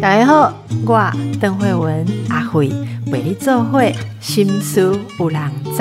大家好，我邓慧文阿慧为你做会心思有人知。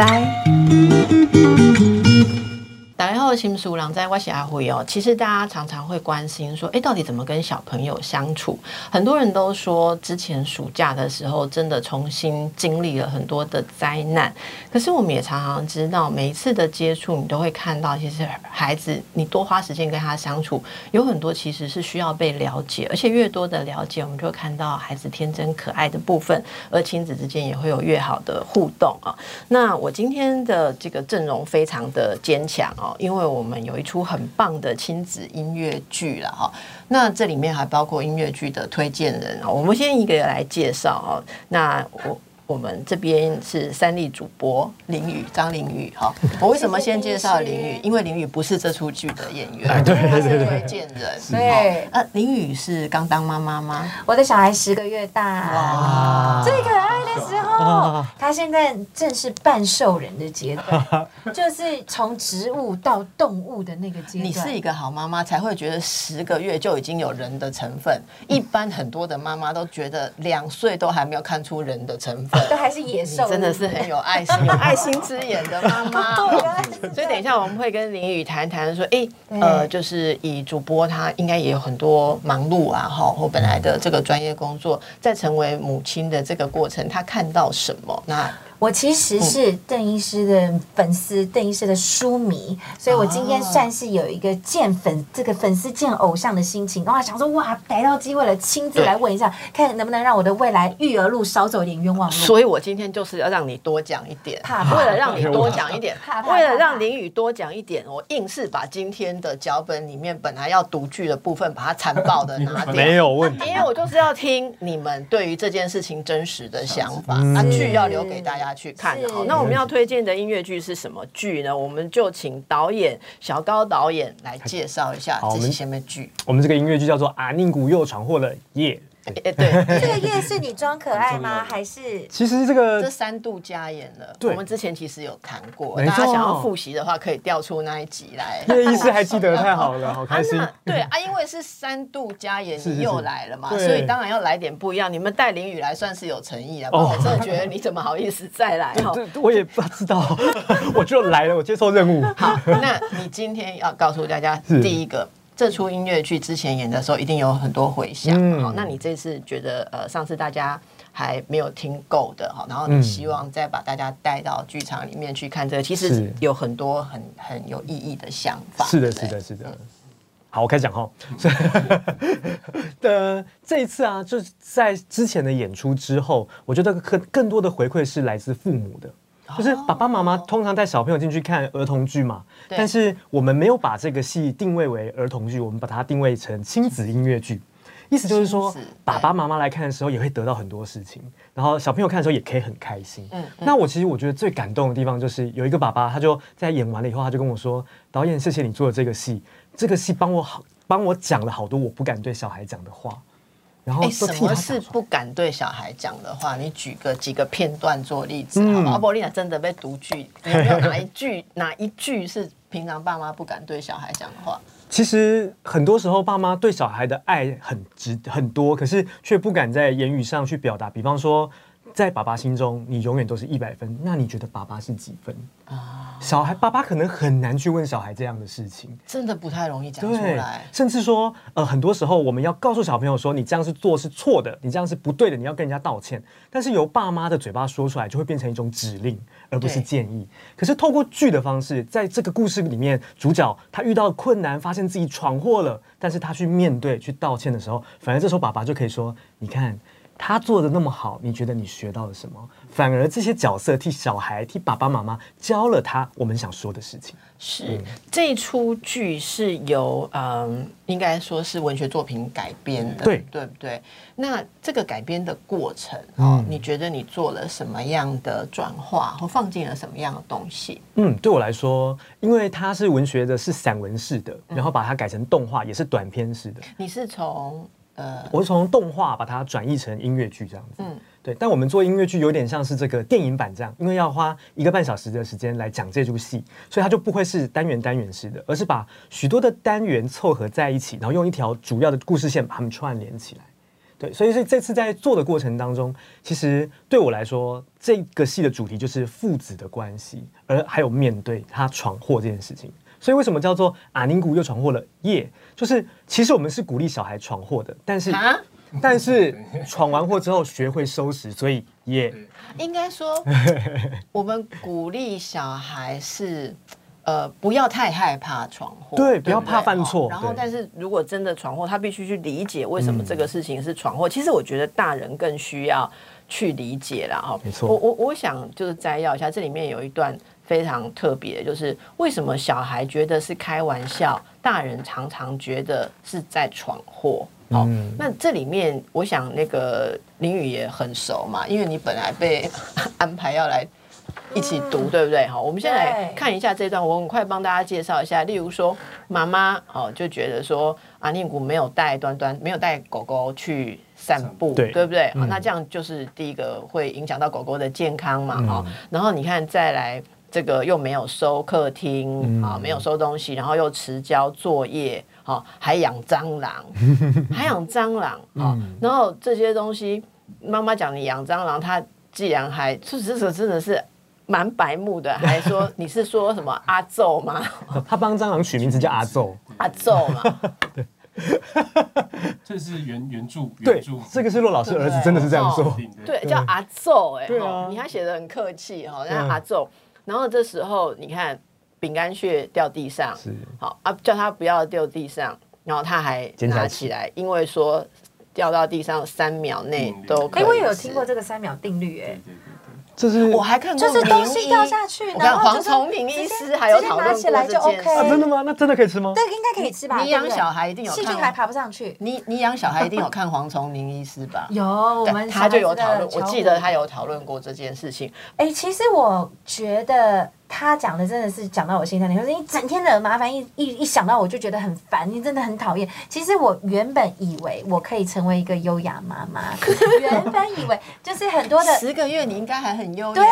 大家好，心思有人知，我是阿慧哦。其实大家常常会关心说，哎，到底怎么跟小朋友相处？很多人都说，之前暑假的时候真的重新经历了很多的灾难。可是我们也常常知道，每一次的接触，你都会看到，其实孩子你多花时间跟他相处，有很多其实是需要被了解，而且越多的了解，我们就会看到孩子天真可爱的部分，而亲子之间也会有越好的互动啊。那我今天的这个阵容非常的坚强哦。因为为我们有一出很棒的亲子音乐剧了哈，那这里面还包括音乐剧的推荐人啊，我们先一个个来介绍啊。那我我们这边是三立主播林宇张林宇哈，我为什么先介绍林宇？因为林宇不是这出剧的演员，对他是推荐人。对，呃，林宇是刚当妈妈吗？我的小孩十个月大，最可爱的时候，他现在正是半兽人的阶段，就是从植物到动物的那个阶段。你是一个好妈妈，才会觉得十个月就已经有人的成分。一般很多的妈妈都觉得两岁都还没有看出人的成分。都还是野兽，真的是很有爱心、有 爱心之眼的妈妈。所以等一下我们会跟林宇谈谈说，哎，呃，就是以主播他应该也有很多忙碌啊，哈，或本来的这个专业工作，在成为母亲的这个过程，他看到什么？那。我其实是邓医师的粉丝，邓医师的书迷，所以我今天算是有一个见粉这个粉丝见偶像的心情，然后想说哇，逮到机会了，亲自来问一下，看能不能让我的未来育儿路少走一点冤枉路。所以我今天就是要让你多讲一点，为了让你多讲一点，为了让林宇多讲一点，我硬是把今天的脚本里面本来要读剧的部分，把它残暴的 拿掉，没有问题，因为我就是要听你们对于这件事情真实的想法，那，剧要留给大家。去看好，那我们要推荐的音乐剧是什么剧呢？我们就请导演小高导演来介绍一下这些什么剧。我们这个音乐剧叫做《阿宁古又闯祸了对，这个夜是你装可爱吗？还是其实这个这三度加演了。我们之前其实有谈过，大家想要复习的话，可以调出那一集来。叶医师还记得，太好了，好开心。对啊，因为是三度加演，你又来了嘛，所以当然要来点不一样。你们带林雨来算是有诚意啊，我真的觉得你怎么好意思再来？哈，我也不知道，我就来了，我接受任务。好，那你今天要告诉大家第一个。这出音乐剧之前演的时候，一定有很多回响。好，那你这次觉得，呃，上次大家还没有听够的哈，然后你希望再把大家带到剧场里面去看这个，其实有很多很很有意义的想法。是的，是的，是的。好，我开始讲哈。的这一次啊，就是在之前的演出之后，我觉得更更多的回馈是来自父母的。就是爸爸妈妈通常带小朋友进去看儿童剧嘛，但是我们没有把这个戏定位为儿童剧，我们把它定位成亲子音乐剧。意思就是说，爸爸妈妈来看的时候也会得到很多事情，然后小朋友看的时候也可以很开心。嗯，那我其实我觉得最感动的地方就是有一个爸爸，他就在演完了以后，他就跟我说：“导演，谢谢你做的这个戏，这个戏帮我好，帮我讲了好多我不敢对小孩讲的话。”然后什么是不敢对小孩讲的话？你举个几个片段做例子好吗？阿波丽娜真的被读剧，有没有哪一句哪一句是平常爸妈不敢对小孩讲的话？其实很多时候爸妈对小孩的爱很直很多，可是却不敢在言语上去表达。比方说。在爸爸心中，你永远都是一百分。那你觉得爸爸是几分啊？小孩爸爸可能很难去问小孩这样的事情，真的不太容易讲出来。甚至说，呃，很多时候我们要告诉小朋友说，你这样是做是错的，你这样是不对的，你要跟人家道歉。但是由爸妈的嘴巴说出来，就会变成一种指令，而不是建议。可是透过剧的方式，在这个故事里面，主角他遇到困难，发现自己闯祸了，但是他去面对、去道歉的时候，反而这时候爸爸就可以说：“你看。”他做的那么好，你觉得你学到了什么？反而这些角色替小孩、替爸爸妈妈教了他我们想说的事情。是这出剧是由嗯，应该说是文学作品改编的，对对不对？那这个改编的过程哦，你觉得你做了什么样的转化，或放进了什么样的东西？嗯，对我来说，因为它是文学的，是散文式的，然后把它改成动画，也是短篇式的。你是从？呃，我是从动画把它转译成音乐剧这样子。嗯，对。但我们做音乐剧有点像是这个电影版这样，因为要花一个半小时的时间来讲这出戏，所以它就不会是单元单元式的，而是把许多的单元凑合在一起，然后用一条主要的故事线把它们串联起来。对，所以是这次在做的过程当中，其实对我来说，这个戏的主题就是父子的关系，而还有面对他闯祸这件事情。所以为什么叫做阿宁古又闯祸了？耶，就是其实我们是鼓励小孩闯祸的，但是但是闯完祸之后学会收拾，所以耶。应该说，我们鼓励小孩是。呃，不要太害怕闯祸，对，不要怕犯错。然后，但是如果真的闯祸，他必须去理解为什么这个事情是闯祸。其实我觉得大人更需要去理解了哈。没错，我我我想就是摘要一下，这里面有一段非常特别，就是为什么小孩觉得是开玩笑，大人常常觉得是在闯祸。哦，那这里面我想那个林宇也很熟嘛，因为你本来被 安排要来。一起读，对不对？好，我们先来看一下这段，我很快帮大家介绍一下。例如说，妈妈哦就觉得说，阿念古没有带端端，没有带狗狗去散步，对不对？好，那这样就是第一个会影响到狗狗的健康嘛，哈。然后你看，再来这个又没有收客厅啊，没有收东西，然后又迟交作业，好，还养蟑螂，还养蟑螂，好，然后这些东西，妈妈讲你养蟑螂，他既然还，这这真的是。蛮白目的，还说你是说什么阿奏吗？他帮蟑螂取名字叫阿奏，阿奏嘛。对，这是原原著，原著，这个是骆老师儿子，真的是这样说。对，叫阿奏，哎，你还写的很客气哈，叫阿奏。然后这时候你看饼干屑掉地上，是好啊，叫他不要掉地上，然后他还拿起来，因为说掉到地上三秒内都。哎，我也有听过这个三秒定律，哎。就是我还看过，就是东西掉下去，然后黄崇明医师还有讨论过这件事。真的吗？那真的可以吃吗？对，应该可以吃吧。你养小孩一定有，细菌还爬不上去。你你养小孩一定有看黄崇明医师吧？有，我们他就有讨论，我记得他有讨论过这件事情。哎，其实我觉得。他讲的真的是讲到我心上，你说你整天的麻烦，一一一想到我就觉得很烦，你真的很讨厌。其实我原本以为我可以成为一个优雅妈妈，原本以为 就是很多的十个月你应该还很优雅，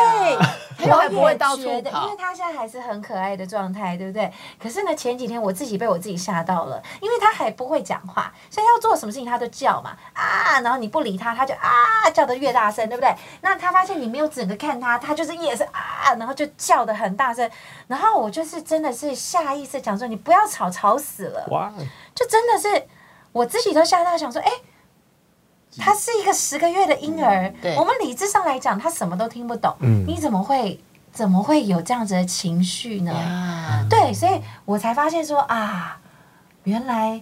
对，我还不会到处跑，因为他现在还是很可爱的状态，对不对？可是呢，前几天我自己被我自己吓到了，因为他还不会讲话，所以要做什么事情他都叫嘛啊，然后你不理他，他就啊叫的越大声，对不对？那他发现你没有整个看他，他就是也是啊，然后就叫的很。很大声，然后我就是真的是下意识讲说你不要吵，吵死了。哇！就真的是我自己都吓到，想说，哎，他是一个十个月的婴儿，我们理智上来讲，他什么都听不懂。嗯，你怎么会怎么会有这样子的情绪呢？对，所以我才发现说啊，原来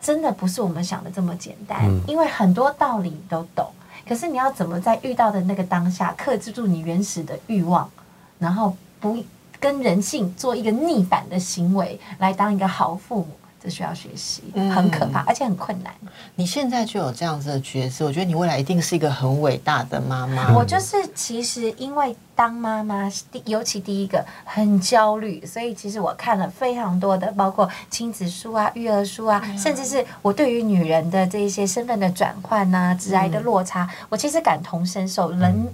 真的不是我们想的这么简单，因为很多道理都懂，可是你要怎么在遇到的那个当下克制住你原始的欲望，然后。不跟人性做一个逆反的行为，来当一个好父母，这需要学习，很可怕，而且很困难。你现在就有这样子的角色，我觉得你未来一定是一个很伟大的妈妈。我就是其实因为当妈妈，第尤其第一个很焦虑，所以其实我看了非常多的，包括亲子书啊、育儿书啊，甚至是我对于女人的这一些身份的转换呐、直癌的落差，我其实感同身受，冷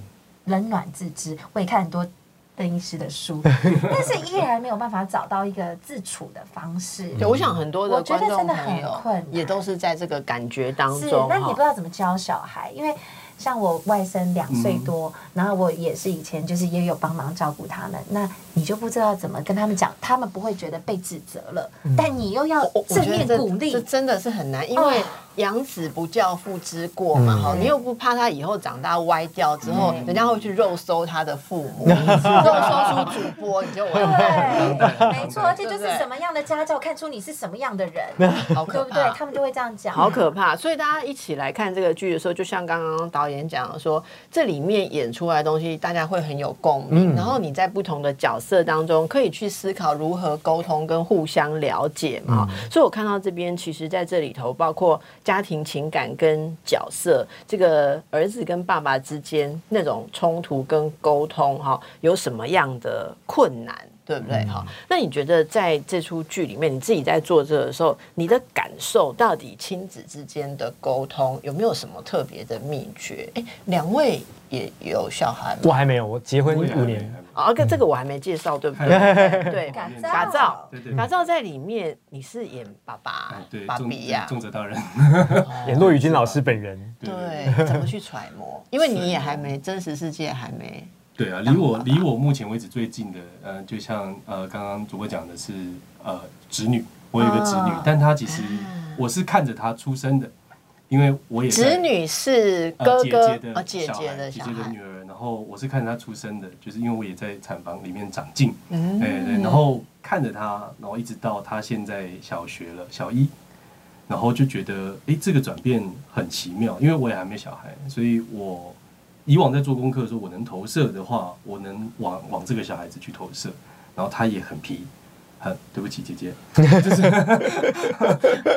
冷暖自知。我也看很多。邓医师的书，但是依然没有办法找到一个自处的方式。对，我想很多的观众朋友也都是在这个感觉当中。那你不知道怎么教小孩，因为。像我外甥两岁多，然后我也是以前就是也有帮忙照顾他们，那你就不知道怎么跟他们讲，他们不会觉得被指责了，但你又要正面鼓励，这真的是很难，因为养子不教父之过嘛，哈，你又不怕他以后长大歪掉之后，人家会去肉搜他的父母，肉搜出主播，你就 对，没错，而且就是什么样的家教看出你是什么样的人，好可怕，对不对？他们就会这样讲，好可怕。所以大家一起来看这个剧的时候，就像刚刚导演。演讲说，这里面演出来的东西，大家会很有共鸣。然后你在不同的角色当中，可以去思考如何沟通跟互相了解嘛。所以我看到这边，其实在这里头，包括家庭情感跟角色，这个儿子跟爸爸之间那种冲突跟沟通，哈，有什么样的困难？对不对？哈，那你觉得在这出剧里面，你自己在做这的时候，你的感受到底亲子之间的沟通有没有什么特别的秘诀？哎，两位也有小孩吗？我还没有，我结婚五年。啊，跟这个我还没介绍，对不对？对，嘎嘎造。对对，嘎造在里面你是演爸爸哎，对，爸重比呀，重责大人，演骆宇君老师本人，对，怎么去揣摩？因为你也还没真实世界还没对啊，离我离我目前为止最近的，呃，就像呃刚刚主播讲的是呃侄女，我有一个侄女啊，但她其实啊。我是看着她出生的，因为我也在侄女是哥哥姐啊姐姐的姐姐的女，儿，然后我是看着她出生的，就是因为我也在产房里面长进，嗯。对对，然后看着她，然后一直到她现在小学了，小一，然后就觉得，哎，这个转变很奇妙，因为我也还没小孩，所以我以往在做功课的时候，我能投射的话，我能往往这个小孩子去投射，然后他也很皮，很对不起姐姐，就是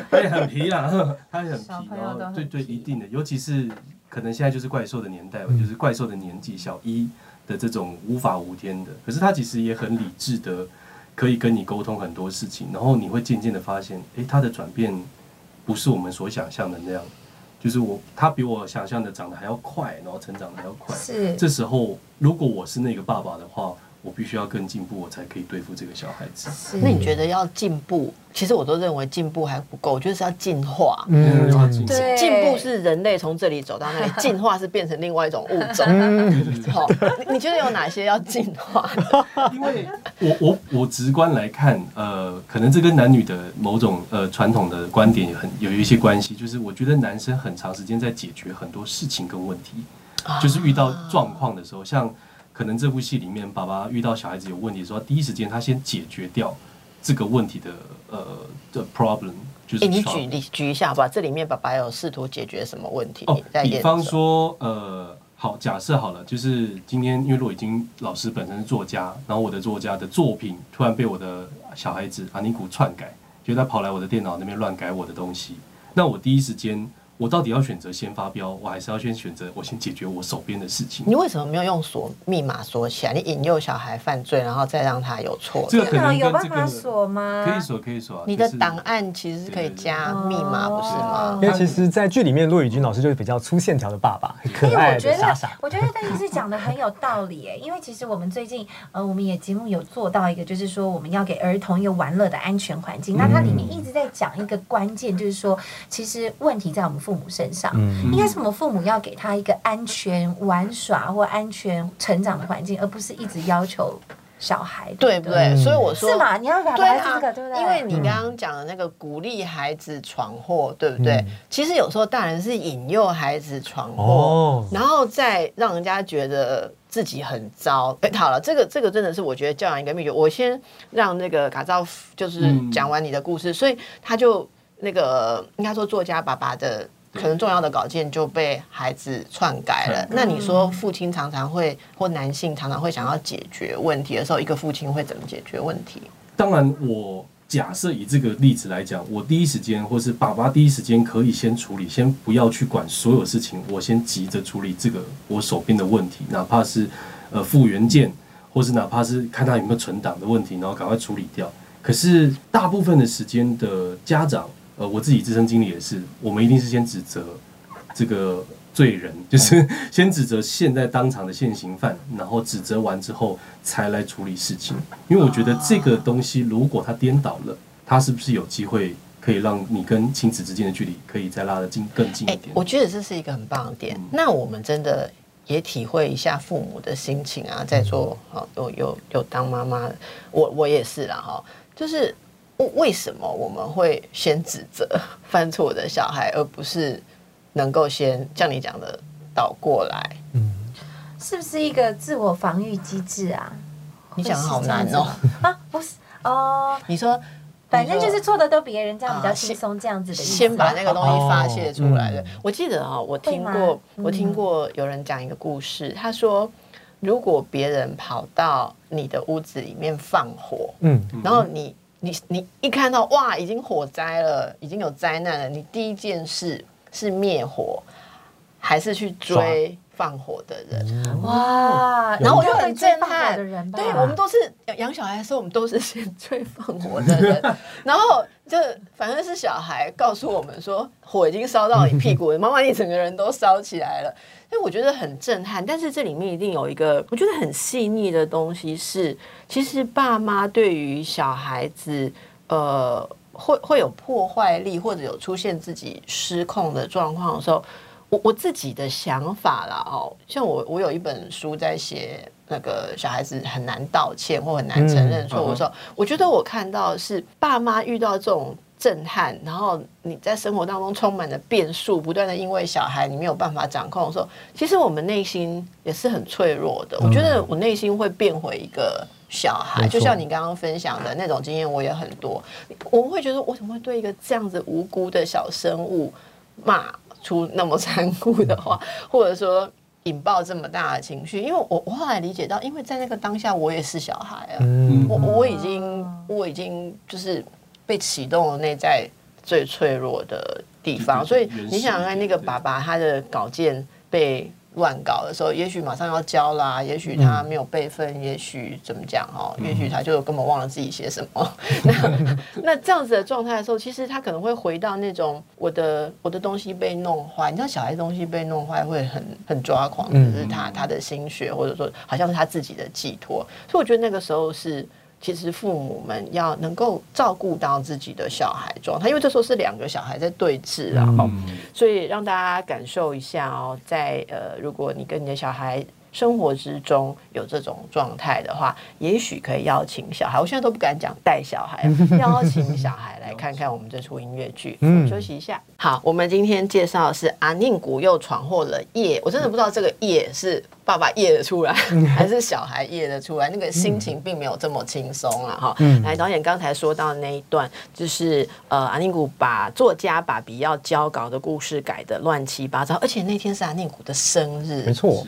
他也很皮啊，他也很皮然后对对，一定的，尤其是可能现在就是怪兽的年代，就是怪兽的年纪，小一的这种无法无天的，可是他其实也很理智的，可以跟你沟通很多事情，然后你会渐渐的发现，哎，他的转变不是我们所想象的那样，就是我他比我想象的长得还要快，然后成长的还要快，是。这时候如果我是那个爸爸的话，我必须要更进步，我才可以对付这个小孩子。是那你觉得要进步？其实我都认为进步还不够，我觉得是要进化。嗯要进步对进步是人类从这里走到那里，进化是变成另外一种物种。好，你你觉得有哪些要进化？因为我我我直观来看，呃，可能这跟男女的某种呃传统的观点也很有一些关系，就是我觉得男生很长时间在解决很多事情跟问题，就是遇到状况的时候，像可能这部戏里面爸爸遇到小孩子有问题的时候，第一时间他先解决掉这个问题的呃的 problem，就是哎，你举例举一下吧。这里面爸爸有试图解决什么问题？哦，比方说，呃，好，假设好了，就是今天因为骆以金老师本身是作家，然后我的作家的作品突然被我的小孩子阿尼古篡改，就他跑来我的电脑那边乱改我的东西，那我第一时间，我到底要选择先发飙，我还是要先选择我先解决我手边的事情？你为什么没有用锁密码锁起来？你引诱小孩犯罪，然后再让他有错这个有办法锁吗？可以锁，可以锁啊。你的档案其实是可以加密码，不是吗？因为其实，在剧里面，骆宇君老师就是比较粗线条的爸爸，很可因为爱的我觉得傻傻。，我觉得邓医师讲的很有道理诶，因为其实我们最近呃，我们也节目有做到一个，就是说我们要给儿童一个玩乐的安全环境。那它里面一直在讲一个关键，就是说，其实问题在我们父母身上，嗯应该是我们父母要给他一个安全玩耍或安全成长的环境，而不是一直要求小孩，对不对？嗯所以我说是嘛？你要给对啊孩子这个，对不对？因为你刚刚讲的那个鼓励孩子闯祸，对不对？嗯其实有时候大人是引诱孩子闯祸，哦然后再让人家觉得自己很糟。哎，好了，这个这个真的是我觉得教养一个秘诀。我先让那个嘎造就是嗯讲完你的故事，所以他就那个应该说作家爸爸的。可能重要的稿件就被孩子篡改了。那你说父亲常常会或男性常常会想要解决问题的时候，一个父亲会怎么解决问题？当然，我假设以这个例子来讲，我第一时间或是爸爸第一时间可以先处理，先不要去管所有事情，我先急着处理这个我手边的问题，哪怕是呃复原件，或是哪怕是看他有没有存档的问题，然后赶快处理掉。可是大部分的时间的家长，呃，我自己自身经历也是，我们一定是先指责这个罪人，就是 先指责现在当场的现行犯，然后指责完之后才来处理事情。因为我觉得这个东西如果他颠倒了，他是不是有机会可以让你跟亲子之间的距离可以再拉得近更近一哎、点？我觉得这是一个很棒的点。嗯那我们真的也体会一下父母的心情啊，在做好有有有当妈妈的，我我也是啦哈，就是为为什么我们会先指责 犯错的小孩，而不是能够先像你讲的倒过来？嗯是不是一个自我防御机制啊？你讲得好难哦啊，不是哦，你说，反正就是错的都别人，这样比较啊轻松，这样子的意思。先把那个东西发泄出来的。哦我记得啊、我听过，我听过有人讲一个故事，他说，如果别人跑到你的屋子里面放火，嗯，然后你你你一看到哇，已经火灾了，已经有灾难了，你第一件事是灭火，还是去追放火的人。哇，然后我就很震撼？对我们都是养养小孩的时候，我们都是先追放火的人，然后就反正是小孩告诉我们说，火已经烧到你屁股了，妈妈你整个人都烧起来了。所以我觉得很震撼，但是这里面一定有一个我觉得很细腻的东西是，其实爸妈对于小孩子，呃，会会有破坏力或者有出现自己失控的状况的时候，我我自己的想法啦，哦，像我我有一本书在写那个小孩子很难道歉或很难承认错误的时候，我觉得我看到是爸妈遇到这种震撼，然后你在生活当中充满了变数，不断的因为小孩你没有办法掌控的时候，其实我们内心也是很脆弱的。我觉得我内心会变回一个。小孩，就像你刚刚分享的那种经验，我也很多。我们会觉得，我怎么会对一个这样子无辜的小生物骂出那么残酷的话，或者说引爆这么大的情绪？因为我我后来理解到，因为在那个当下，我也是小孩啊，嗯我我已经我已经就是被启动了内在最脆弱的地方，所以你想想看，那个爸爸他的稿件被。乱搞的时候，也许马上要交啦，也许他没有备份，也许怎么讲哦，也许他就根本忘了自己写什么。那那这样子的状态的时候，其实他可能会回到那种我的我的东西被弄坏，你知道小孩东西被弄坏会很很抓狂，嗯就是他他的心血，或者说好像是他自己的寄托。所以我觉得那个时候是。其实父母们要能够照顾到自己的小孩状态，因为这时候是两个小孩在对峙啊，嗯。所以让大家感受一下哦，在呃，如果你跟你的小孩生活之中有这种状态的话，也许可以邀请小孩。我现在都不敢讲带小孩，邀请小孩来看看我们这出音乐剧。嗯休息一下。好，我们今天介绍的是阿宁古又闯祸了夜，我真的不知道这个夜是爸爸夜的出来，还是小孩夜的出来，那个心情并没有这么轻松了哈。来，导演刚才说到的那一段，就是呃，阿宁古把作家把比要交稿的故事改的乱七八糟，而且那天是阿宁古的生日，没错，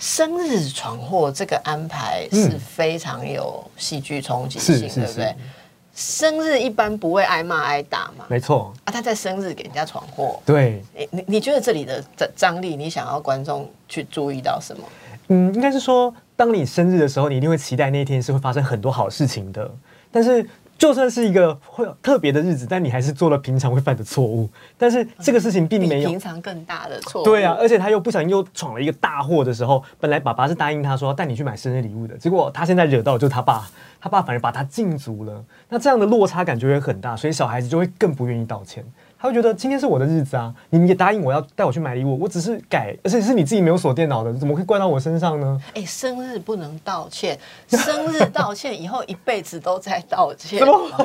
生日闯祸这个安排是非常有戏剧冲击性，对不对？生日一般不会挨骂挨打嘛，没错，啊，他在生日给人家闯祸，对，你你你觉得这里的张张力，你想要观众去注意到什么？嗯，应该是说，当你生日的时候，你一定会期待那一天是会发生很多好事情的。但是，就算是一个会有特别的日子，但你还是做了平常会犯的错误。但是这个事情并没有平常更大的错误。对啊，而且他又不小心又闯了一个大祸的时候，本来爸爸是答应他说要带你去买生日礼物的，结果他现在惹到就是他爸，他爸反而把他禁足了。那这样的落差感就会很大，所以小孩子就会更不愿意道歉。他会觉得今天是我的日子啊，你们也答应我要带我去买礼物，我只是改，而且是你自己没有锁电脑的，怎么会怪到我身上呢？哎、生日不能道歉，生日道歉以后一辈子都在道歉。怎么会？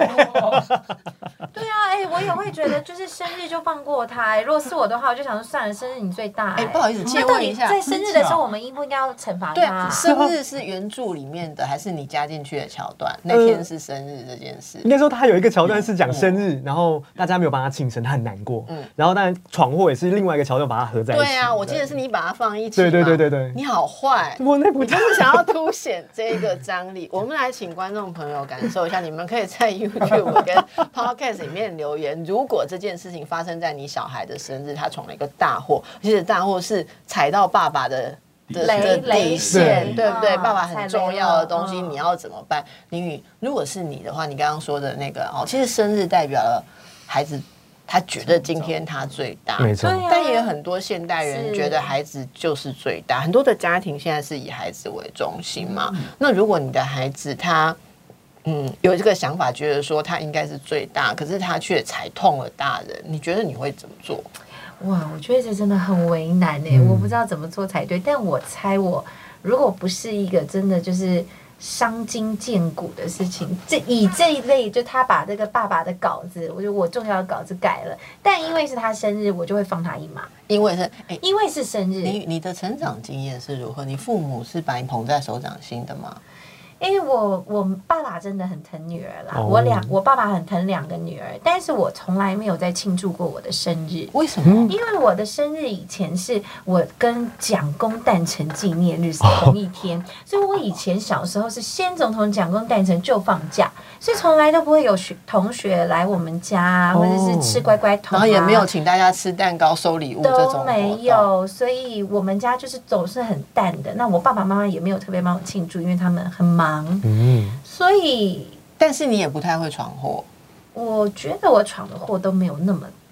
对啊，哎、我也会觉得，就是生日就放过他、哎，如果是我的话，我就想说，算了，生日你最大、哎不好意思借问一下在生日的时候，我们应不应该要惩罚他啊，？生日是原著里面的，还是你加进去的桥段？那天是生日这件事应。该说他有一个桥段是讲生日，然后大家没有帮他庆生，他很难过。嗯然后当然闯祸也是另外一个桥段，把它合在一起。对啊，我记得是你把它放一起。对对对对对你好坏。我那部就是想要凸显这个张力。我们来请观众朋友感受一下，你们可以在 YouTube 跟 Podcast 里面留言。如果这件事情发生在你小孩的生日，他闯了一个大祸，而且大祸是踩到爸爸的。的雷雷底线，对不对？嗯爸爸很重要的东西，你要怎么办？你如果是你的话，你刚刚说的那个哦，其实生日代表了孩子，他觉得今天他最大，没错。但也有很多现代人觉得孩子就是最大，很多的家庭现在是以孩子为中心嘛。那如果你的孩子他嗯有这个想法，觉得说他应该是最大，可是他却踩痛了大人，你觉得你会怎么做？哇，我觉得这真的很为难呢、嗯。我不知道怎么做才对。但我猜我如果不是一个真的就是伤筋见骨的事情，这以这一类，就他把这个爸爸的稿子，我觉得我重要的稿子改了，但因为是他生日，我就会放他一马，因为是哎。因为是生日。你你的成长经验是如何？你父母是把你捧在手掌心的吗？因为我我爸爸真的很疼女儿啦，哦我两我爸爸很疼两个女儿，但是我从来没有在庆祝过我的生日。为什么？因为我的生日以前是我跟蒋公诞辰纪念日是同一天，所以我以前小时候是先总统蒋公诞辰就放假，所以从来都不会有学同学来我们家啊，或者是吃乖乖桶、啊，然后也没有请大家吃蛋糕、收礼物这种都没。有，所以我们家就是总是很淡的。那我爸爸妈妈也没有特别帮我庆祝，因为他们很忙，嗯，所以但是你也不太会闯祸，我觉得我闯的祸都没有那么大。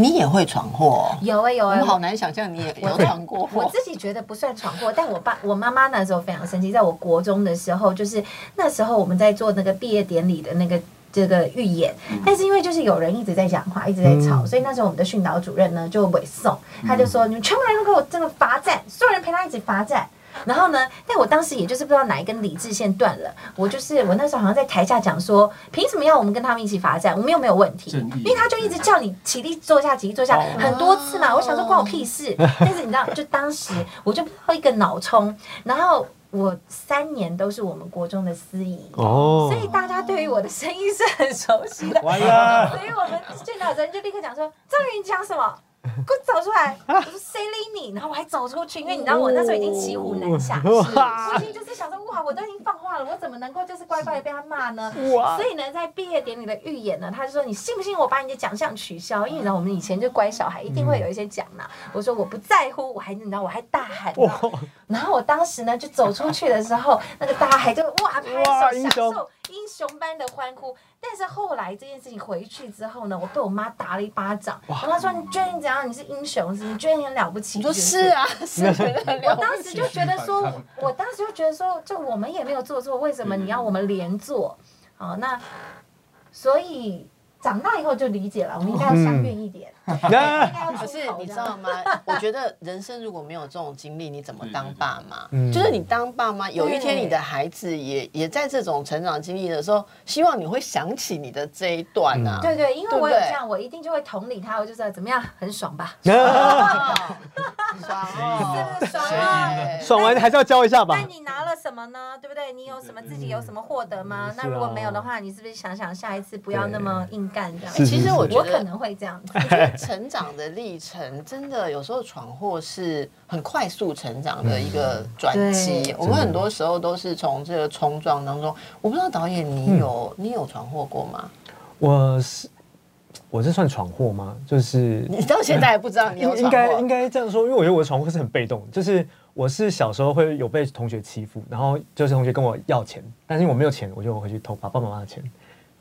你也会闯祸、哦。有哎、有哎、我好难想象你也有闯过祸。我自己觉得不算闯祸，但我爸我妈妈那时候非常生气，在我国中的时候，就是那时候我们在做那个毕业典礼的那个。这个预演，但是因为就是有人一直在讲话，一直在吵，嗯所以那时候我们的训导主任呢就委送，他就说你们全部人都给我这个罚站，所有人陪他一起罚站。然后呢，但我当时也就是不知道哪一根理智线断了，我就是我那时候好像在台下讲说，凭什么要我们跟他们一起罚站？我们又没有问题，因为他就一直叫你起立坐下，起立坐下很多次嘛。我想说关我屁事，但是你知道，就当时我就不知道一个脑冲，然后我三年都是我们国中的司仪。哦所，以大家对于我的声音是很熟悉的，完了所以我们训导主任就立刻讲说：“赵云讲什么？给 我走出来！”我说：“谁理你？”然后我还走出去，因为你知道我那时候已经骑虎难下，哇我已经就是想说：“哇，我都已经放话了，我怎么能够就是乖乖的被他骂呢？”所以呢，在毕业典礼的预演呢，他就说：“你信不信我把你的奖项取消？因为你知道我们以前就乖小孩，一定会有一些奖嘛。我说：“我不在乎。”我还你知道我还大喊呢。然后我当时呢就走出去的时候，那个大海就哇拍手享受英雄般的欢呼。但是后来这件事情回去之后呢，我被我妈打了一巴掌。然后她说：“你觉得你怎样？你是英雄是？你觉得你很了不起？”我说不是啊，是觉得很我了不当时就觉得说，我当时就觉得说，就我们也没有做错，为什么你要我们连坐？好，那所以长大以后就理解了，我们应该要相怨一点，应该要可是你知道吗？我觉得人生如果没有这种经历，你怎么当爸妈？嗯。就是你当爸妈，有一天你的孩子也也在这种成长经历的时候，希望你会想起你的这一段啊。对对，因为我有这样，我一定就会同理他，我就说怎么样，很爽吧？爽哦，是不是爽完还是要教一下吧那。你拿了什么呢？对不对？你有什么自己有什么获得吗？那如果没有的话，你是不是想想下一次不要那么硬干这样？是其实我觉我可能会这样子。我觉得成长的历程，真的有时候闯祸是很快速成长的一个转机。我们很多时候都是从这个冲撞当中，我不知道导演你有你有闯祸过吗？我是我是算闯祸吗？就是你到现在还不知道你有应闯祸应该应该这样说，因为我觉得我的闯祸是很被动，就是我是小时候会有被同学欺负，然后就是同学跟我要钱，但是我没有钱，我就回去偷爸爸妈妈的钱，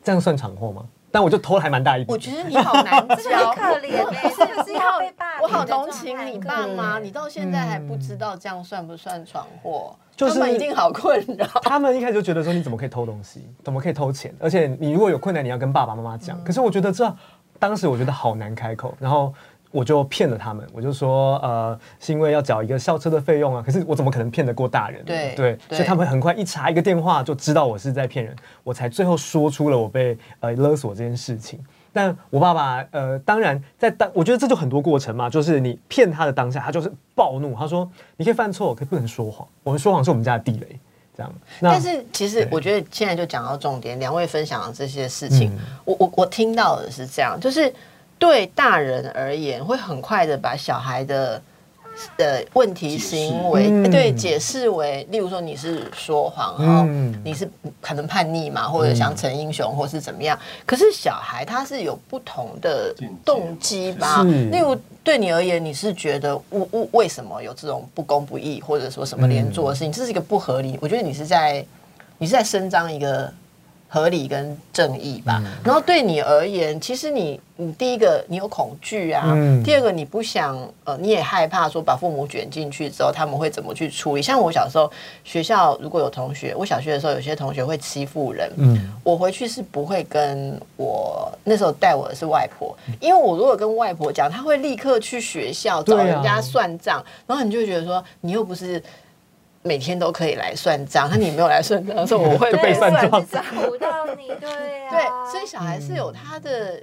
这样算闯祸吗？但我就偷的还蛮大一笔。我觉得你好难很教，可怜欸是不是要被霸凌我好同情你爸妈，你到现在还不知道这样算不算闯祸？就是他们一定好困扰。他们一开始就觉得说你怎么可以偷东西，怎么可以偷钱？而且你如果有困难，你要跟爸爸妈妈讲。可是我觉得这当时我觉得好难开口，然后我就骗了他们，我就说呃是因为要缴一个校车的费用啊。可是我怎么可能骗得过大人对，对所以他们很快一查一个电话就知道我是在骗人，我才最后说出了我被呃勒索这件事情。但我爸爸，呃，当然在当，我觉得这就很多过程嘛，就是你骗他的当下，他就是暴怒，他说你可以犯错，可不能说谎，我们说谎是我们家的地雷，这样。但是其实我觉得现在就讲到重点，两位分享的这些事情，嗯我我我听到的是这样，就是对大人而言，会很快的把小孩的。的问题行为，嗯对解释为，例如说你是说谎，然后嗯你是可能叛逆嘛，或者想成英雄，或是怎么样。可是小孩他是有不同的动机吧？例如对你而言，你是觉得为为为什么有这种不公不义，或者说什么连坐的事情，这是一个不合理。我觉得你是在你是在伸张一个合理跟正义吧。然后对你而言，其实你你第一个你有恐惧啊，嗯第二个你不想呃你也害怕说把父母卷进去之后他们会怎么去处理。像我小时候学校如果有同学，我小学的时候有些同学会欺负人，嗯我回去是不会跟我那时候带我的是外婆，因为我如果跟外婆讲，她会立刻去学校找人家算账，然后你就觉得说你又不是。每天都可以来算账，那你没有来算账的时候，我会就被算账账。唬到你，对啊，对，所以小孩是有他的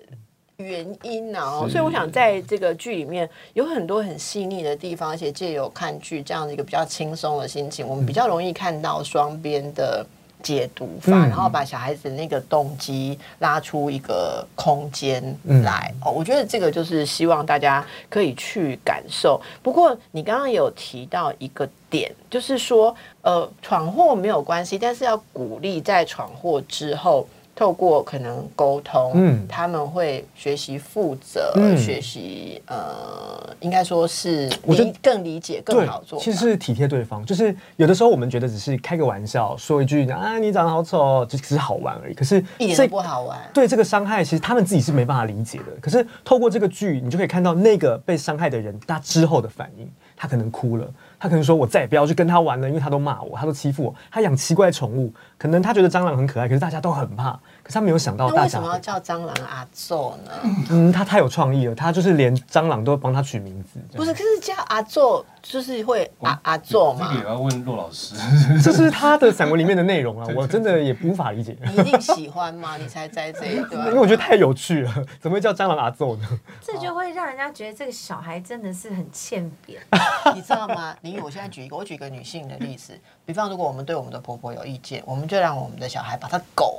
原因啊、哦，所以我想在这个剧里面有很多很细腻的地方，而且借由看剧这样的一个比较轻松的心情，我们比较容易看到双边的解读法，嗯然后把小孩子那个动机拉出一个空间来。哦，我觉得这个就是希望大家可以去感受。不过你刚刚有提到一个点，就是说，呃，闯祸没有关系，但是要鼓励在闯祸之后。透过可能沟通，嗯他们会学习负责，嗯学习呃，应该说是我觉得理更理解、更好做。其实是体贴对方，就是有的时候我们觉得只是开个玩笑，说一句啊你长得好丑哦，就只是好玩而已。可是一点这都不好玩。对这个伤害，其实他们自己是没办法理解的。可是透过这个剧，你就可以看到那个被伤害的人他之后的反应。他可能哭了，他可能说：“我再也不要去跟他玩了，因为他都骂我，他都欺负我。他养奇怪宠物，可能他觉得蟑螂很可爱，可是大家都很怕。可是他没有想到大家为什么要叫蟑螂阿宙呢？嗯，他太有创意了，他就是连蟑螂都帮他取名字。不是，可是叫阿宙就是会阿阿宙嘛这个？也要问骆老师。这是他的散文里面的内容啊，我真的也无法理解，你一定喜欢吗？你才在这一段 因为。我觉得太有趣了，怎么会叫蟑螂阿揍呢？这就会让人家觉得这个小孩真的是很欠扁。你知道吗？林宇，我现在举一个，我举一个女性的例子，比方如果我们对我们的婆婆有意见，我们就让我们的小孩把他狗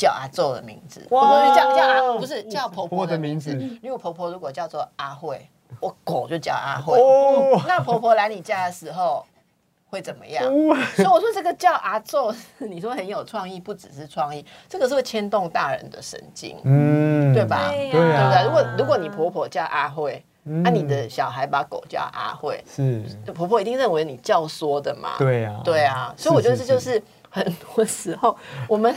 叫阿宙的名字，哇。不是叫叫阿，不是叫婆婆的的名字。因为婆婆如果叫做阿慧，我狗就叫阿慧。哦，那婆婆来你家的时候会怎么样？哦所以我说这个叫阿宙，你说很有创意，不只是创意，这个是会牵动大人的神经，嗯。对吧？对不对？如果如果你婆婆叫阿慧，嗯。那、你的小孩把狗叫阿慧，是，婆婆一定认为你教唆的嘛？对啊，对啊，所以我觉得这是。就是很多时候我们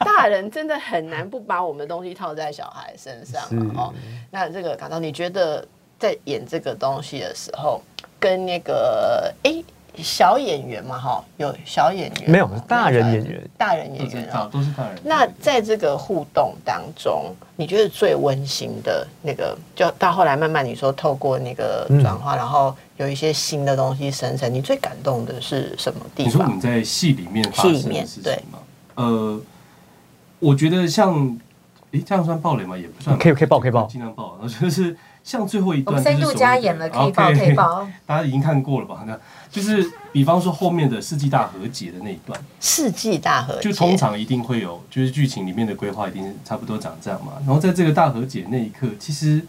大人真的很难不把我们的东西套在小孩身上哦。那这个感到你觉得在演这个东西的时候，跟那个哎小演员嘛哈，有小演员吗没有大人演员，大人演员啊。都是大人。那在这个互动当中，你觉得最温馨的那个，就到后来慢慢你说透过那个嗯转化，然后有一些新的东西生成，你最感动的是什么地方？你说你在戏里面发生的里面对事情吗？呃，我觉得像，诶，这样算暴雷吗？也不算，可以可以爆可以爆尽量爆。然 后就是像最后一段，我们深度加演了，可以爆，可以爆。大家已经看过了吧？那就是比方说后面的世纪大和解的那一段，世纪大和解，就通常一定会有，就是剧情里面的规划一定是差不多长这样嘛。然后在这个大和解那一刻，其实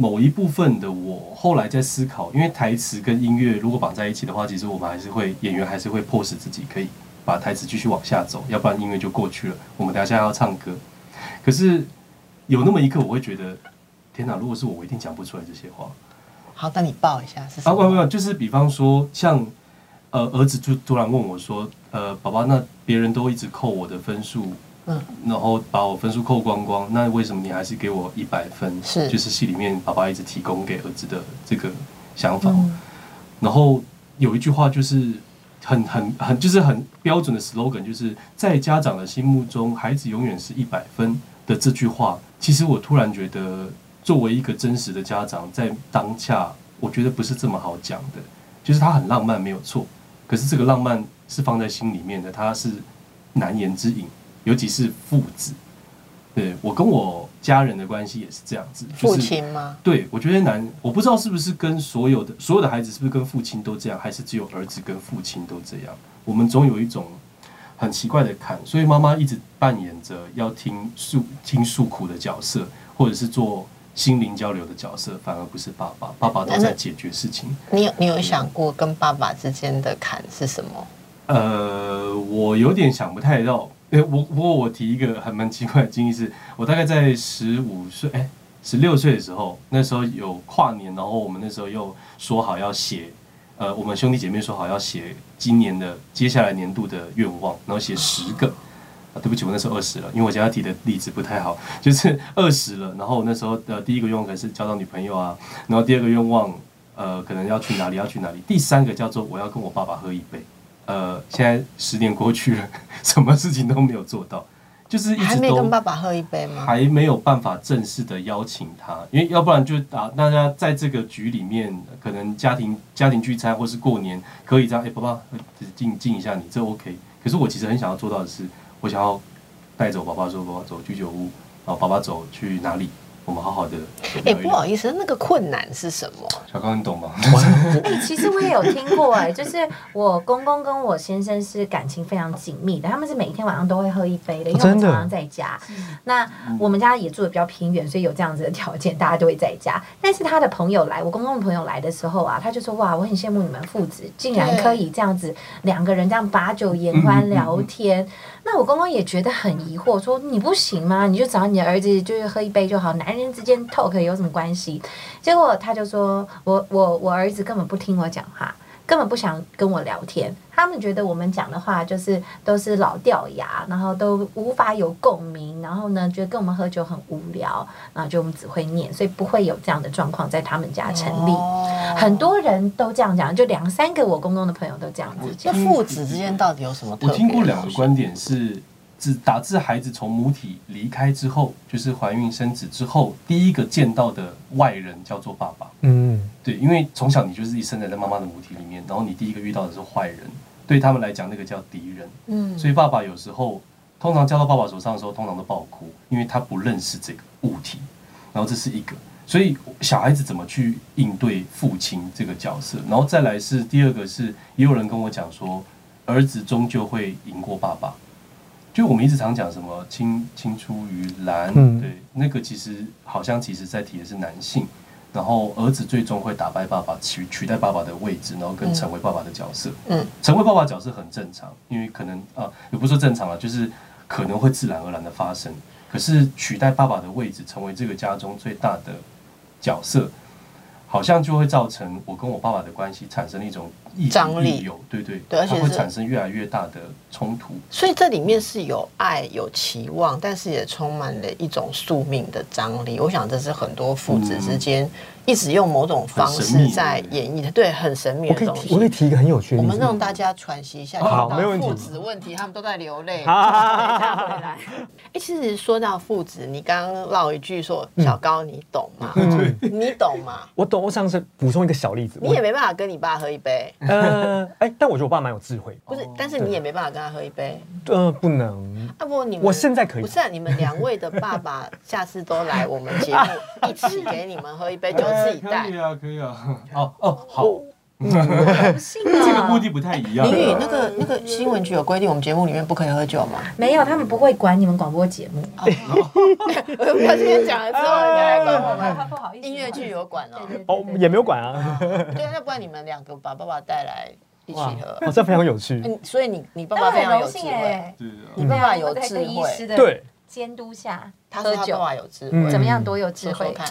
某一部分的我后来在思考，因为台词跟音乐如果绑在一起的话，其实我们还是会演员还是会迫使自己可以把台词继续往下走，要不然音乐就过去了。我们等一下要唱歌，可是有那么一刻，我会觉得，天哪！如果是我，我一定讲不出来这些话。好，那你报一下是什啊，么？没有没有，就是比方说，像呃，儿子就突然问我说，呃，宝宝，那别人都一直扣我的分数，嗯，然后把我分数扣光光，那为什么你还是给我一百分？是就是戏里面爸爸一直提供给儿子的这个想法。嗯然后有一句话就是很很很就是很标准的 slogan，就是在家长的心目中，孩子永远是一百分的这句话。其实我突然觉得，作为一个真实的家长，在当下，我觉得不是这么好讲的。就是他很浪漫，没有错，可是这个浪漫是放在心里面的，他是难言之隐，尤其是父子。对我跟我家人的关系也是这样子，就父亲吗？对，我觉得难，我不知道是不是跟所有的所有的孩子是不是跟父亲都这样，还是只有儿子跟父亲都这样？我们总有一种很奇怪的坎，所以妈妈一直扮演着要听诉听诉苦的角色，或者是做心灵交流的角色，反而不是爸爸，爸爸都在解决事情。你有你有想过跟爸爸之间的坎是什么？呃，我有点想不太到。哎，我不过我提一个还蛮奇怪的经历是，我大概在十五岁，哎，十六岁的时候，那时候有跨年，然后我们那时候又说好要写，呃，我们兄弟姐妹说好要写今年的接下来年度的愿望，然后写十个。啊，对不起，我那时候二十了，因为我家提的例子不太好，就是二十了。然后那时候的第一个愿望可能是交到女朋友啊，然后第二个愿望，呃，可能要去哪里要去哪里，第三个叫做我要跟我爸爸喝一杯。呃，现在十年过去了，什么事情都没有做到，就是一还直都没跟爸爸喝一杯吗？还没有办法正式的邀请他，因为要不然就啊大家在这个局里面，可能家庭家庭聚餐或是过年可以这样，哎、爸爸呃敬敬一下你，这 OK。可是我其实很想要做到的是，我想要带着我爸爸说，爸爸走居酒屋，然后爸爸走去哪里，我们好好的。哎，不好意思，那个困难是什么？小刚，你懂吗？哎，其实我也有听过，哎，就是我公公跟我先生是感情非常紧密的，他们是每一天晚上都会喝一杯的，因为我们常常在家。那我们家也住的比较偏远，所以有这样子的条件，大家都会在家。但是他的朋友来，我公公的朋友来的时候啊，他就说：“哇，我很羡慕你们父子，竟然可以这样子两个人这样把酒言欢聊天。”那我公公也觉得很疑惑，说：“你不行吗？你就找你的儿子，就是喝一杯就好，男人之间 talk 有什么关系？”结果他就说：“我我我儿子根本不听我讲话。”根本不想跟我聊天，他们觉得我们讲的话就是都是老掉牙，然后都无法有共鸣，然后呢，觉得跟我们喝酒很无聊，然后就我们只会念，所以不会有这样的状况在他们家成立。很多人都这样讲，就两三个我公公的朋友都这样子那。父子之间到底有什么？我听过两个观点是。只打致孩子从母体离开之后，就是怀孕生子之后，第一个见到的外人叫做爸爸。嗯，对，因为从小你就是一生在在妈妈的母体里面，然后你第一个遇到的是坏人，对他们来讲那个叫敌人。嗯，所以爸爸有时候通常交到爸爸手上的时候，通常都爆哭，因为他不认识这个物体。然后这是一个，所以小孩子怎么去应对父亲这个角色？然后再来是第二个是，也有人跟我讲说，儿子终究会赢过爸爸。就我们一直常讲什么“青青出于蓝”，对，那个其实好像其实在提的是男性，然后儿子最终会打败爸爸，取取代爸爸的位置，然后跟成为爸爸的角色。嗯，成为爸爸角色很正常，因为可能啊，也不是说正常了，就是可能会自然而然的发生。可是取代爸爸的位置，成为这个家中最大的角色。好像就会造成我跟我爸爸的关系产生一种张力，有对对，而且会产生越来越大的冲突。所以这里面是有爱、有期望，但是也充满了一种宿命的张力。我想这是很多父子之间。一直用某种方式在演绎的，对，很神秘的东西。我可以提一个很有趣的，我们让大家喘息一下。好，没问题。父子问题，他们都在流泪。好，回来。哎，其实说到父子，你刚刚唠一句说：“小高，你懂吗？”你懂吗？我懂。我想是补充一个小例子。你也没办法跟你爸喝一杯。呃，哎，但我觉得我爸蛮有智慧。不是，但是你也没办法跟他喝一杯。呃，不能。啊不，你们我现在可以。不是啊，你们两位的爸爸 下次都来我们节目，一起给你们喝一杯就。自己带可以啊，可以啊。哦哦，好，这个目的不太一样。林宇，那个那个新闻局有规定，我们节目里面不可以喝酒吗？没有，他们不会管你们广播节目。我今天讲了之后，人家来管我们。不好意思，音乐剧有管哦。哦，也没有管啊。对啊，那不然你们两个把爸爸带来一起喝，哦，这非常有趣。所以你你爸爸非常有智慧，你爸爸有智慧，对，监督下他喝酒啊有智慧，怎么样多有智慧？看。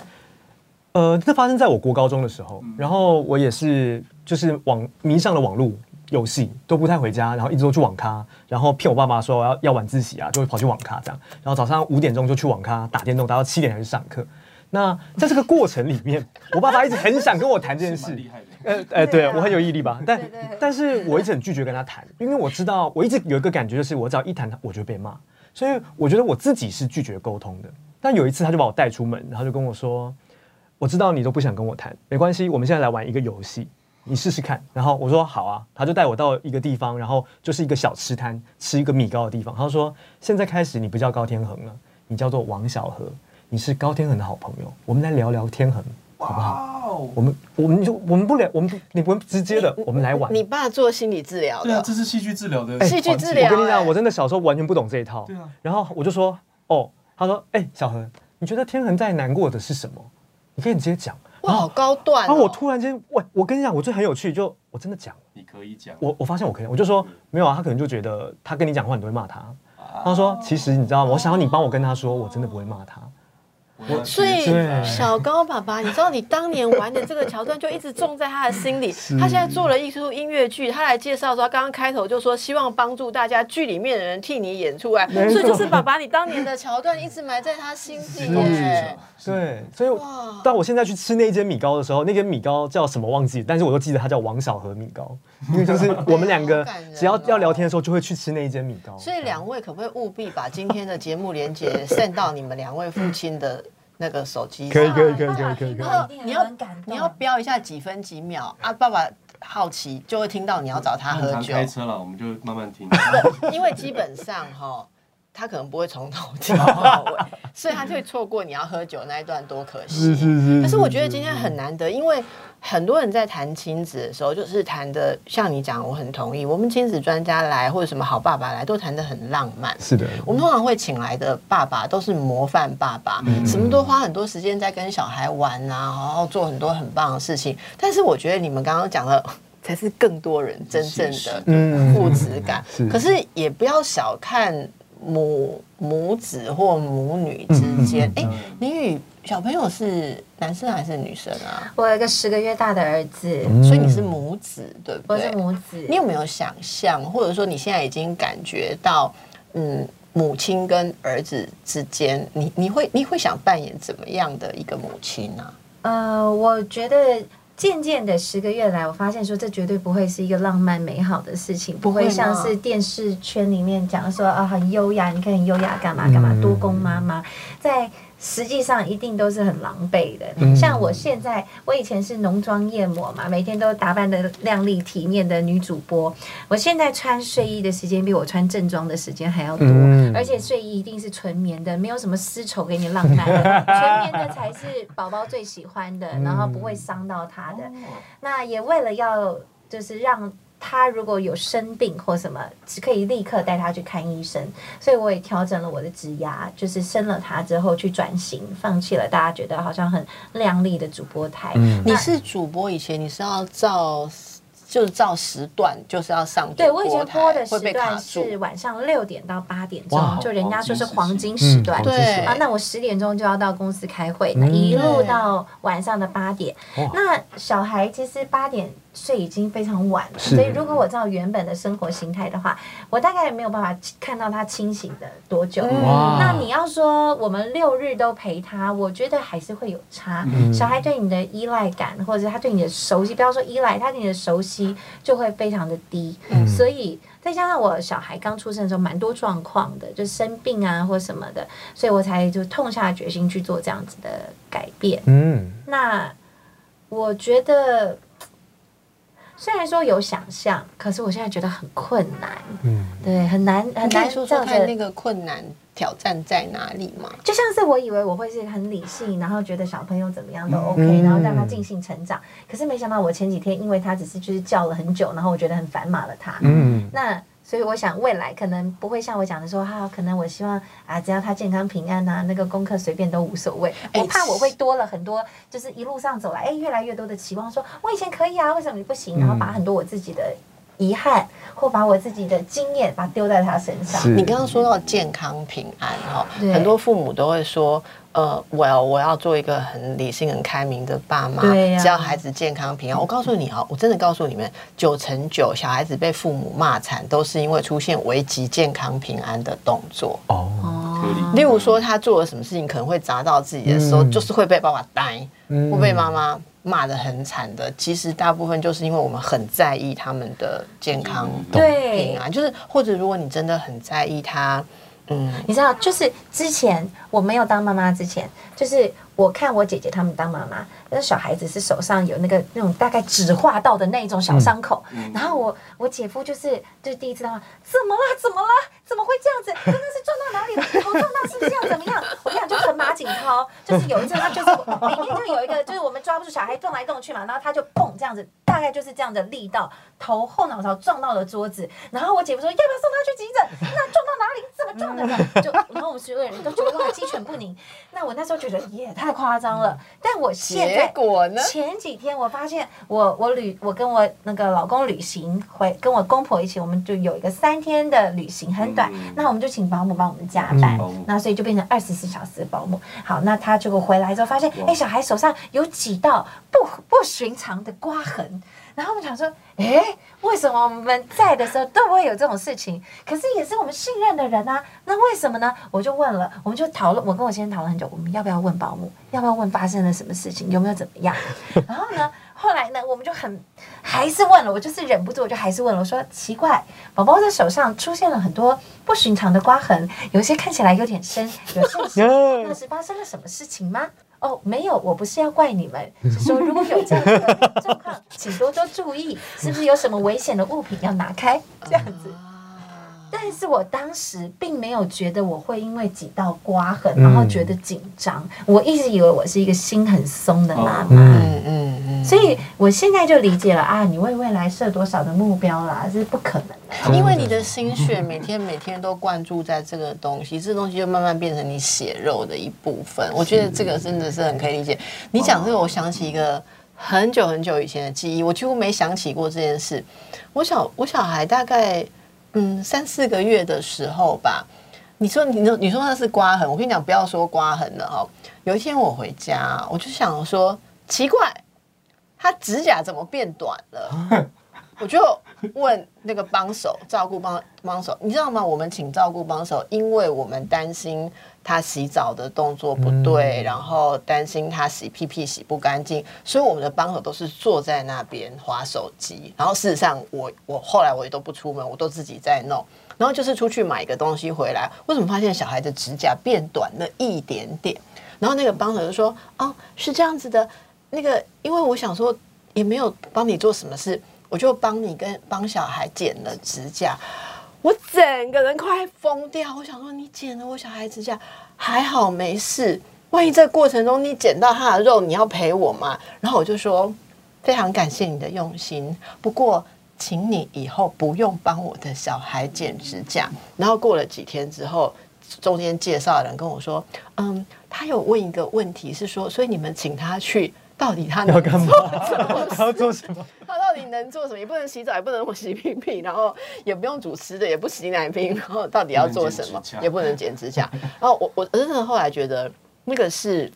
呃，这发生在我国高中的时候，然后我也是就是网迷上了网络游戏，都不太回家，然后一直都去网咖，然后骗我爸妈说要要晚自习啊，就会跑去网咖这样，然后早上五点钟就去网咖打电动，打到七点才去上课。那在这个过程里面，我爸爸一直很想跟我谈这件事，呃呃，对我很有毅力吧，但但是我一直很拒绝跟他谈，因为我知道我一直有一个感觉，就是我只要一谈他，我就被骂，所以我觉得我自己是拒绝沟通的。但有一次他就把我带出门，然后就跟我说。我知道你都不想跟我谈，没关系，我们现在来玩一个游戏，你试试看。然后我说好啊，他就带我到一个地方，然后就是一个小吃摊，吃一个米糕的地方。他说现在开始你不叫高天恒了，你叫做王小河，你是高天恒的好朋友，我们来聊聊天恒，好不好？我们我们就我们不聊，我们不你不用直接的，我们来玩。你爸做心理治疗的，对啊，这是戏剧治疗的，戏剧治疗。我跟你讲，我真的小时候完全不懂这一套。对啊，然后我就说哦，他说哎，小何，你觉得天恒在难过的是什么？你可以直接讲，哇，好高段。然后我突然间，我我跟你讲，我最很有趣，就我真的讲，你可以讲。我我发现我可以，我就说没有啊，他可能就觉得他跟你讲话，你都会骂他。他说，其实你知道吗？我想要你帮我跟他说，我真的不会骂他。所以小高爸爸，你知道你当年玩的这个桥段就一直种在他的心里。他现在做了一出音乐剧，他来介绍说，刚刚开头就说希望帮助大家剧里面的人替你演出来，所以就是爸爸你当年的桥段一直埋在他心底。对，所以当我现在去吃那间米糕的时候，那间米糕叫什么忘记，但是我都记得它叫王小河米糕，因为就是我们两个只要要聊天的时候就会去吃那一间米糕。所以两位可不可以务必把今天的节目连接 send 到你们两位父亲的？那个手机可以可以可以可以可以，然后你要你要标一下几分几秒啊，爸爸好奇就会听到你要找他喝酒。开车了，我们就慢慢听。因为基本上哈。他可能不会从头听到 尾，所以他就会错过你要喝酒那一段，多可惜。是是是。可是我觉得今天很难得，因为很多人在谈亲子的时候，就是谈的像你讲，我很同意。我们亲子专家来或者什么好爸爸来，都谈的很浪漫。是的，我们通常会请来的爸爸都是模范爸爸，什么都花很多时间在跟小孩玩啊，然后做很多很棒的事情。但是我觉得你们刚刚讲的。才是更多人真正的父子感。可是也不要小看母母子或母女之间。哎，你与小朋友是男生还是女生啊？我有一个十个月大的儿子，所以你是母子，对不对？我是母子。你有没有想象，或者说你现在已经感觉到，嗯，母亲跟儿子之间，你你会你会想扮演怎么样的一个母亲呢？呃，我觉得。渐渐的，十个月来，我发现说这绝对不会是一个浪漫美好的事情，不会像是电视圈里面讲说啊很优雅，你看很优雅干嘛干嘛，多功妈妈在。实际上一定都是很狼狈的，像我现在，我以前是浓妆艳抹嘛，每天都打扮的靓丽体面的女主播。我现在穿睡衣的时间比我穿正装的时间还要多，而且睡衣一定是纯棉的，没有什么丝绸给你浪漫的，纯棉的才是宝宝最喜欢的，然后不会伤到他的。那也为了要就是让。他如果有生病或什么，只可以立刻带他去看医生。所以我也调整了我的职涯，就是生了他之后去转型，放弃了大家觉得好像很亮丽的主播台。你是主播以前你是要照。就是照时段，就是要上对我以前播的时段是晚上六点到八点钟，就人家说是黄金时段。对啊，那我十点钟就要到公司开会，那一路到晚上的八点。那小孩其实八点睡已经非常晚了，所以如果我照原本的生活形态的话，我大概也没有办法看到他清醒的多久。那你要说我们六日都陪他，我觉得还是会有差。小孩对你的依赖感，或者他对你的熟悉，不要说依赖，他对你的熟悉。就会非常的低，所以再加上我小孩刚出生的时候蛮多状况的，就生病啊或什么的，所以我才就痛下决心去做这样子的改变。嗯，那我觉得虽然说有想象，可是我现在觉得很困难。嗯，对，很难很难说说看那个困难。挑战在哪里嘛？就像是我以为我会是很理性，然后觉得小朋友怎么样都 OK，然后让他尽兴成长。可是没想到我前几天，因为他只是就是叫了很久，然后我觉得很烦骂了他。嗯，那所以我想未来可能不会像我讲的说，哈，可能我希望啊，只要他健康平安呐，那个功课随便都无所谓。我怕我会多了很多，就是一路上走来，哎，越来越多的期望，说我以前可以啊，为什么你不行？然后把很多我自己的。遗憾，或把我自己的经验把丢在他身上。你刚刚说到健康平安哈，很多父母都会说，呃，我要我要做一个很理性、很开明的爸妈，只要孩子健康平安。我告诉你啊，我真的告诉你们，九成九小孩子被父母骂惨，都是因为出现危及健康平安的动作。哦，例如说他做了什么事情可能会砸到自己的时候，就是会被爸爸逮，会被妈妈。骂的很惨的，其实大部分就是因为我们很在意他们的健康平安，就是或者如果你真的很在意他，嗯，你知道，就是之前我没有当妈妈之前，就是我看我姐姐他们当妈妈。那小孩子是手上有那个那种大概纸画到的那一种小伤口，然后我我姐夫就是就是第一次他话，怎么了？怎么了？怎么会这样子？刚刚是撞到哪里了？头撞到是不是这样？怎么样？我跟你讲，就很马景涛，就是有一次他就是里面就有一个，就是我们抓不住小孩撞来撞去嘛，然后他就蹦这样子，大概就是这样的力道，头后脑勺撞到了桌子，然后我姐夫说要不要送他去急诊？那撞到哪里？怎么撞的呢？就然后我们所有人都觉得哇鸡犬不宁。那我那时候觉得也太夸张了，但我现结果呢？前几天我发现，我我旅我跟我那个老公旅行回，跟我公婆一起，我们就有一个三天的旅行，很短。那我们就请保姆帮我们加班，那所以就变成二十四小时保姆。好，那他结果回来之后发现，哎，小孩手上有几道不不寻常的刮痕。然后我们想说，哎，为什么我们在的时候都不会有这种事情？可是也是我们信任的人啊，那为什么呢？我就问了，我们就讨论，我跟我先生讨论很久，我们要不要问保姆？要不要问发生了什么事情？有没有怎么样？然后呢，后来呢，我们就很还是问了，我就是忍不住，我就还是问了，我说奇怪，宝宝的手上出现了很多不寻常的刮痕，有些看起来有点深，有些 那是发生了什么事情吗？哦，没有，我不是要怪你们，是说如果有这样的状况，请多多注意，是不是有什么危险的物品要拿开？这样子。但是我当时并没有觉得我会因为几道刮痕，然后觉得紧张。我一直以为我是一个心很松的妈妈。嗯嗯嗯，所以我现在就理解了啊，你为未来设多少的目标啦，这是不可能的。因为你的心血每天每天都灌注在这个东西，这东西就慢慢变成你血肉的一部分。我觉得这个真的是很可以理解。你讲这个，我想起一个很久很久以前的记忆，我几乎没想起过这件事。我小我小孩大概嗯三四个月的时候吧，你说你说你说那是刮痕，我跟你讲不要说刮痕了哈。有一天我回家，我就想说奇怪，他指甲怎么变短了？我就问那个帮手照顾帮帮手，你知道吗？我们请照顾帮手，因为我们担心他洗澡的动作不对，然后担心他洗屁屁洗不干净，所以我们的帮手都是坐在那边划手机。然后事实上，我我后来我也都不出门，我都自己在弄。然后就是出去买一个东西回来，为什么发现小孩的指甲变短了一点点？然后那个帮手就说：“哦，是这样子的，那个因为我想说也没有帮你做什么事。”我就帮你跟帮小孩剪了指甲，我整个人快疯掉。我想说，你剪了我小孩指甲，还好没事。万一这过程中你剪到他的肉，你要赔我吗？然后我就说，非常感谢你的用心，不过请你以后不用帮我的小孩剪指甲。然后过了几天之后，中间介绍的人跟我说，嗯，他有问一个问题，是说，所以你们请他去。到底他要干嘛？他要做什么？他到底能做什么？也不能洗澡，也不能洗屁屁，然后也不用煮吃的，也不洗奶瓶，然后到底要做什么？也不能剪指甲。然后我我真的后来觉得，那个是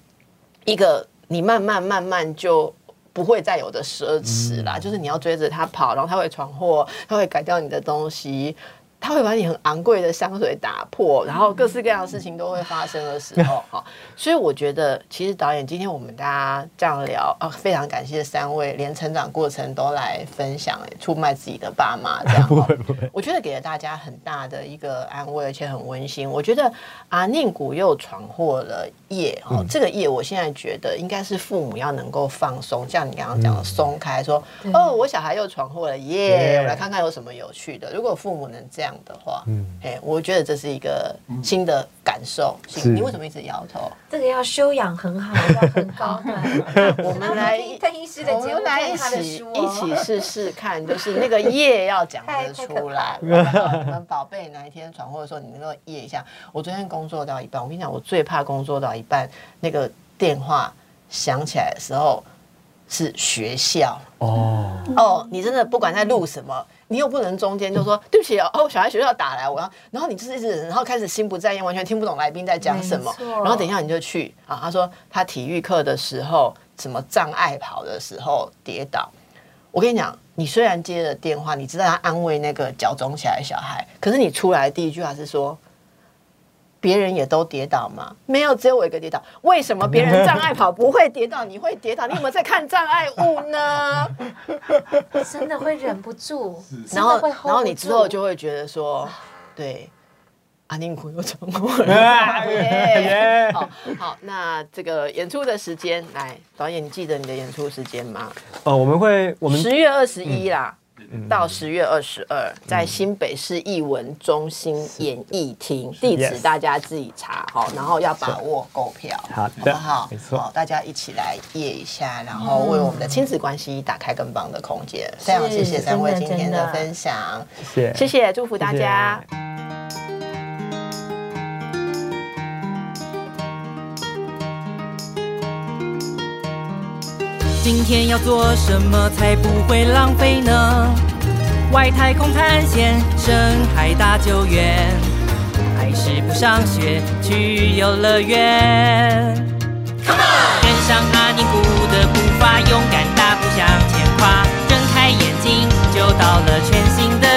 一个你慢慢慢慢就不会再有的奢侈啦。就是你要追着他跑，然后他会闯祸，他会改掉你的东西。他会把你很昂贵的香水打破，然后各式各样的事情都会发生的时候，哈，所以我觉得其实导演今天我们大家这样聊啊，非常感谢三位连成长过程都来分享，出卖自己的爸妈这样，不会不会，我觉得给了大家很大的一个安慰，而且很温馨。我觉得啊宁古又闯祸了业，哦，这个业我现在觉得应该是父母要能够放松，像你刚刚讲的松开，说哦，我小孩又闯祸了耶，我来看看有什么有趣的。如果父母能这样。的话，嗯，哎，我觉得这是一个新的感受。你为什么一直摇头？这个要修养很好，要很高 的。我们来邓医师的节目，来一起一起试试看，就是那个夜要讲得出来。你们宝贝哪一天闯祸的时候，你能够夜一下。我昨天工作到一半，我跟你讲，我最怕工作到一半，那个电话响起来的时候是学校。哦哦，你真的不管在录什么。你又不能中间就说对不起哦，哦，小孩学校打来，我要，然后你就是一直，然后开始心不在焉，完全听不懂来宾在讲什么，然后等一下你就去啊，他说他体育课的时候什么障碍跑的时候跌倒，我跟你讲，你虽然接了电话，你知道他安慰那个脚肿起来的小孩，可是你出来第一句话是说。别人也都跌倒吗？没有，只有我一个跌倒。为什么别人障碍跑不会跌倒，你会跌倒？你有没有在看障碍物呢？真的会忍不住，然后，然后你之后就会觉得说，对，阿宁苦又成功了。好好，那这个演出的时间，来导演，你记得你的演出时间吗？哦，我们会，我们十月二十一啦。到十月二十二，在新北市艺文中心演艺厅，地址大家自己查好，然后要把握购票，好不好？没错，大家一起来夜一下，然后为我们的亲子关系打开更棒的空间。非常谢谢三位今天的分享，谢谢，谢谢，祝福大家。今天要做什么才不会浪费呢？外太空探险，深海大救援，还是不上学去游乐园？Come on，跟上阿尼古的步伐，勇敢大步向前跨，睁开眼睛就到了全新的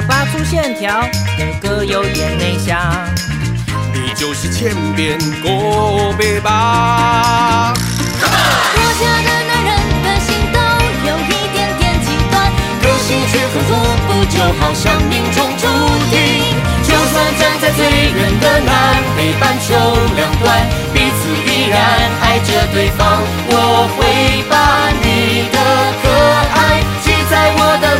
巴粗线条，哥哥有点内向。你就是千变个别吧。我家的男人的心都有一点点极端，可惜却很作不就，好像命中注定。就算站在最远的南北半球两端，彼此依然爱着对方。我会把你的可爱记在我的。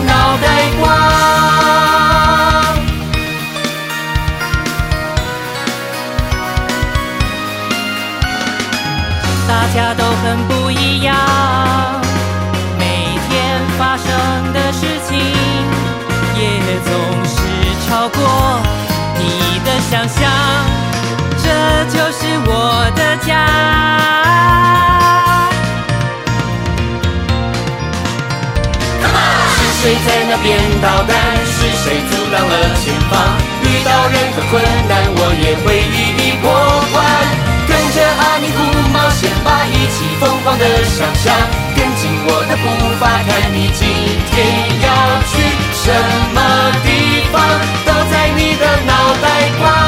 大家都很不一样，每天发生的事情也总是超过你的想象，这就是我的家。是谁在那边捣蛋？是谁阻挡了前方？遇到任何困难，我也会一一破。先把一起疯狂的想象，跟紧我的步伐，看你今天要去什么地方，都在你的脑袋瓜。